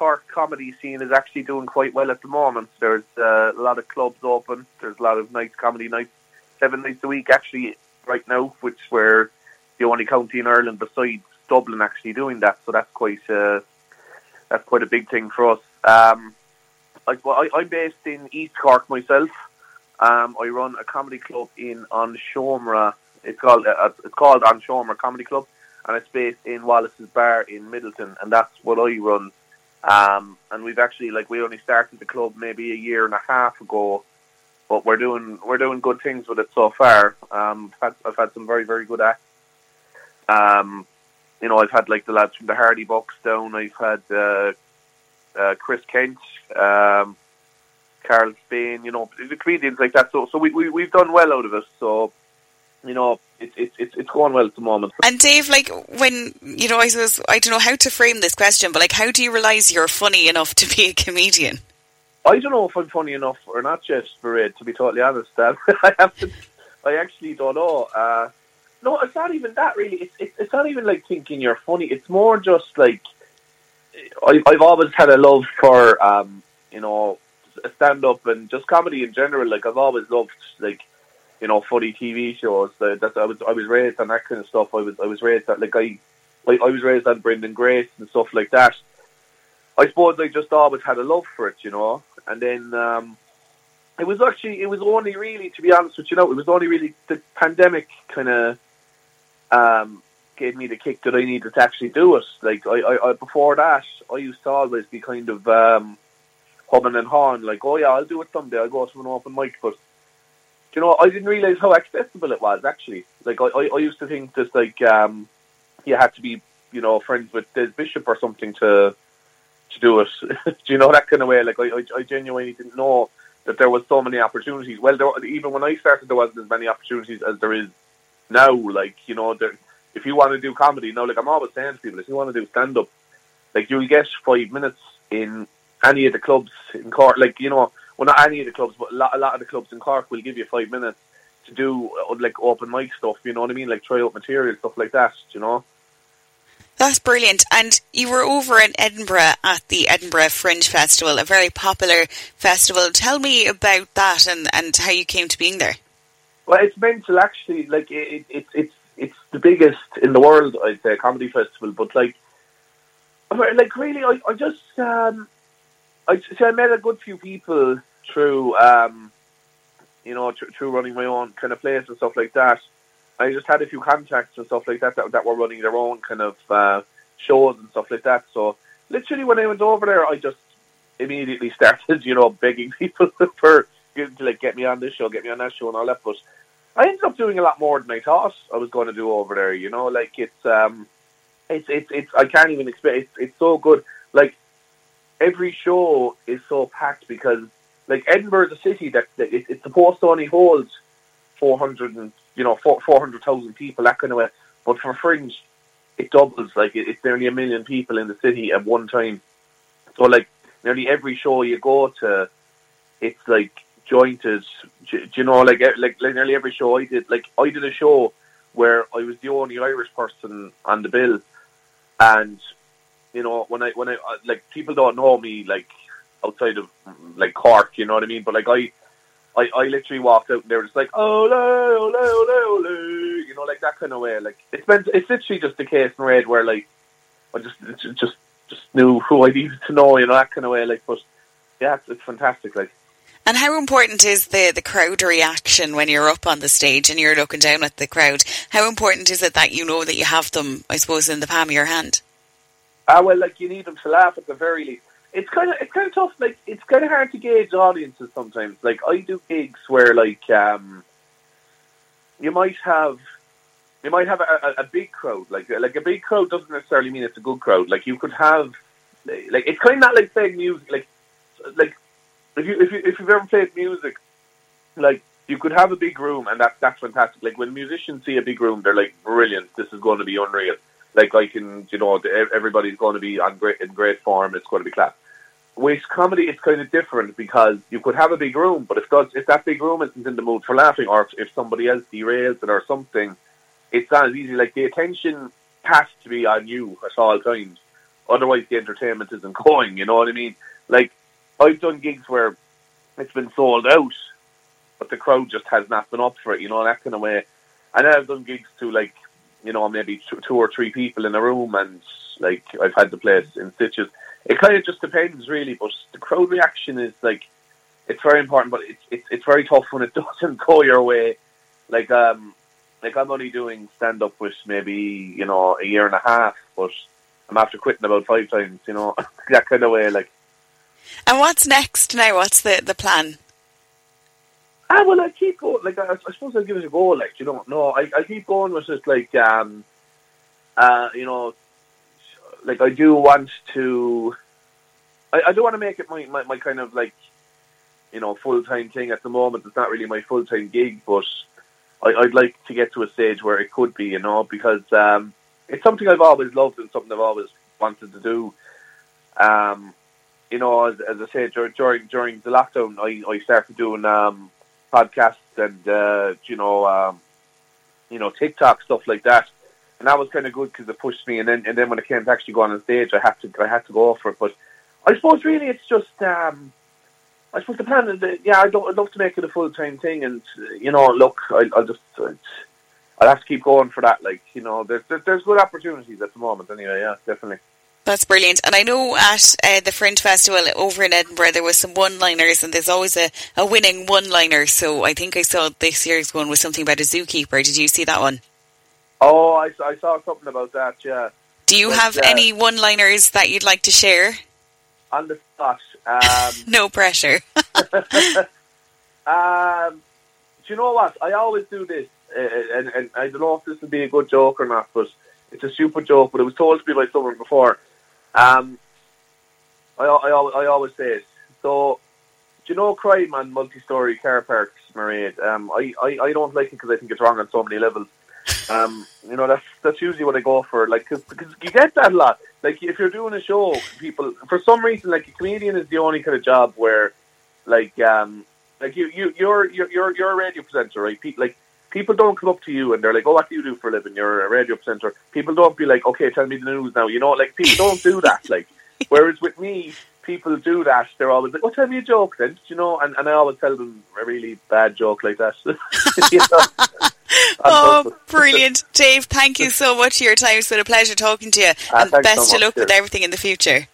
Cork comedy scene is actually doing quite well at the moment. There's uh, a lot of clubs open. There's a lot of nice comedy nights, seven nights a week actually right now, which we're the only county in Ireland besides Dublin actually doing that. So that's quite uh, that's quite a big thing for us. Um, I, I'm based in East Cork myself. Um, I run a comedy club in on Shomra. It's called uh, it's called on Shomra Comedy Club, and it's based in Wallace's Bar in Midleton, and that's what I run. Um, and we've actually like we only started the club maybe a year and a half ago, but we're doing we're doing good things with it so far. Um, I've had, I've had some very very good acts. Um, you know, I've had like the lads from the Hardy Bucks down. I've had uh, uh, Chris Kent, um, Karl Spain. You know, the comedians like that. So so we, we we've done well out of it. So you know, it's it's it's it's going well at the moment. And Dave, like when you know, I suppose I don't know how to frame this question, but like, how do you realise you're funny enough to be a comedian? I don't know if I'm funny enough or not, Jess Parade, to be totally honest. Um, I have to, I actually don't know. Uh, no, it's not even that really. It's, it's it's not even like thinking you're funny. It's more just like I, I've always had a love for um, you know stand up and just comedy in general. Like I've always loved like you know funny TV shows. That, that I was I was raised on that kind of stuff. I was I was raised that like I like I was raised on Brendan Grace and stuff like that. I suppose I just always had a love for it, you know. And then um, it was actually it was only really, to be honest with you, know, it was only really the pandemic kind of um, gave me the kick that I needed to actually do it. Like I, I, I before that, I used to always be kind of um, humming and hawing, like, oh yeah, I'll do it someday. I'll go to an open mic, but you know, I didn't realize how accessible it was actually. Like I, I, I used to think just like um, you had to be, you know, friends with Des Bishop or something to to do it. do you know that kind of way? Like I, I, I genuinely didn't know that there was so many opportunities. Well, there, even when I started, there wasn't as many opportunities as there is now. Like you know, there, if you want to do comedy, now like I'm always saying to people, if you want to do stand up, like you'll get five minutes in any of the clubs in Cork. Like you know, well not any of the clubs, but a lot, a lot of the clubs in Cork will give you five minutes to do uh, like open mic stuff. You know what I mean? Like try out material stuff like that. You know. That's brilliant. And you were over in Edinburgh at the Edinburgh Fringe Festival, a very popular festival. Tell me about that and, and how you came to being there. Well, it's mental actually. Like it, it, it's it's the biggest in the world, I'd say, comedy festival. But like, like really, I, I just um, I see. I met a good few people through um, you know, tr- through running my own kind of place and stuff like that. I just had a few contacts and stuff like that that, that were running their own kind of uh, shows and stuff like that. So literally, when I went over there, I just immediately started, you know, begging people for to like get me on this show, get me on that show, and all that. But I ended up doing a lot more than I thought I was going to do over there. You know, like it's um, it's it's it's I can't even explain. It's it's so good. Like every show is so packed because like Edinburgh is a city that, that it, it's supposed to only hold four hundred and you know four hundred thousand people that kind of way. But for Fringe, it doubles. Like it, it's nearly a million people in the city at one time. So like nearly every show you go to, it's like jointed. Do, do you know like, like like nearly every show I did? Like I did a show where I was the only Irish person on the bill, and you know when I when I uh, like people don't know me like outside of like Cork, you know what I mean? But like I I, I literally walked out and they were just like, ole, ole, ole, ole, you know, like that kind of way. Like it's been, it's literally just a case in red where like I just just just knew who I needed to know, you know, that kind of way. Like, but yeah, it's, it's fantastic. Like, and how important is the the crowd reaction when you're up on the stage and you're looking down at the crowd? How important is it that you know that you have them, I suppose, in the palm of your hand? Ah, well, like you need them to laugh at the very least it's kind of it's kind of tough. Like it's kind of hard to gauge audiences sometimes. Like I do gigs where like um, you might have you might have a, a, a big crowd. Like like a big crowd doesn't necessarily mean it's a good crowd. Like you could have, like it's kind of not like saying music. Like like if you if you if you've ever played music, like you could have a big room and that that's fantastic. Like when musicians see a big room, they're like brilliant. This is going to be unreal. Like I can, you know, everybody's going to be on great in great form. It's going to be class. With comedy, it's kind of different because you could have a big room, but if that, if that big room isn't in the mood for laughing, or if, if somebody else derails it or something, it's not as easy. Like the attention has to be on you at all times. Otherwise, the entertainment isn't going. You know what I mean? Like I've done gigs where it's been sold out, but the crowd just has not been up for it. You know that kind of way. And I've done gigs to like, you know, maybe two, or three people in a room, and like I've had the place in stitches. It kind of just depends, really. But the crowd reaction is like, it's very important, but it's it's, it's very tough when it doesn't go your way. Like um, like I'm only doing stand up with maybe you know a year and a half, but I'm after quitting about five times. You know that kind of way. Like, and what's next now? What's the the plan? Ah, well, I keep going. Like, I, I suppose I'll give it a go. Like, you don't know. I, I keep going with just like, um, uh, you know, like I do want to. I, I do want to make it my, my, my kind of like, you know, full time thing. At the moment, it's not really my full time gig, but I, would like to get to a stage where it could be, you know, because um, it's something I've always loved and something I've always wanted to do. Um, you know, as, as I said during during the lockdown, I, I started doing um, podcasts and uh, you know, um, you know, TikTok stuff like that, and that was kind of good because it pushed me. And then and then when it came to actually going on stage, I had to I had to go for it. But I suppose really it's just. Um, I suppose the plan is that, yeah, I'd, I'd love to make it a full time thing, and you know, look, I, will just, I'll have to keep going for that. Like, you know, there's there's good opportunities at the moment. Anyway, yeah, definitely. That's brilliant. And I know at uh, the Fringe Festival over in Edinburgh, there was some one-liners, and there's always a, a winning one-liner. So I think I saw this year's one was something about a zookeeper. Did you see that one? Oh, I, I saw something about that. Yeah. Do you but, have uh, any one-liners that you'd like to share? On the spot. Um, no pressure. um, do you know what? I always do this, uh, and, and I don't know if this would be a good joke or not, but it's a super joke. But it was told to me by someone before. Um, I, I, I always say it. So, do you know crime on multi-story car parks, Mairead? Um, I, I, I don't like it because I think it's wrong on so many levels. Um, you know, that's that's usually what I go for. Like, cause, because you get that a lot. Like, if you're doing a show, people for some reason, like a comedian is the only kind of job where, like, um, like you you you're you're you're, you're a radio presenter, right? People like people don't come up to you and they're like, "Oh, what do you do for a living? You're a radio presenter." People don't be like, "Okay, tell me the news now." You know, like people don't do that. Like, whereas with me, people do that. They're always like, "Oh, tell me a joke then," you know, and, and I always tell them a really bad joke like that. oh, brilliant. Dave, thank you so much for your time. It's been a pleasure talking to you. Uh, and best so of luck with everything in the future.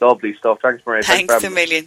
Lovely stuff. Thanks, Maria. Thanks, thanks a million.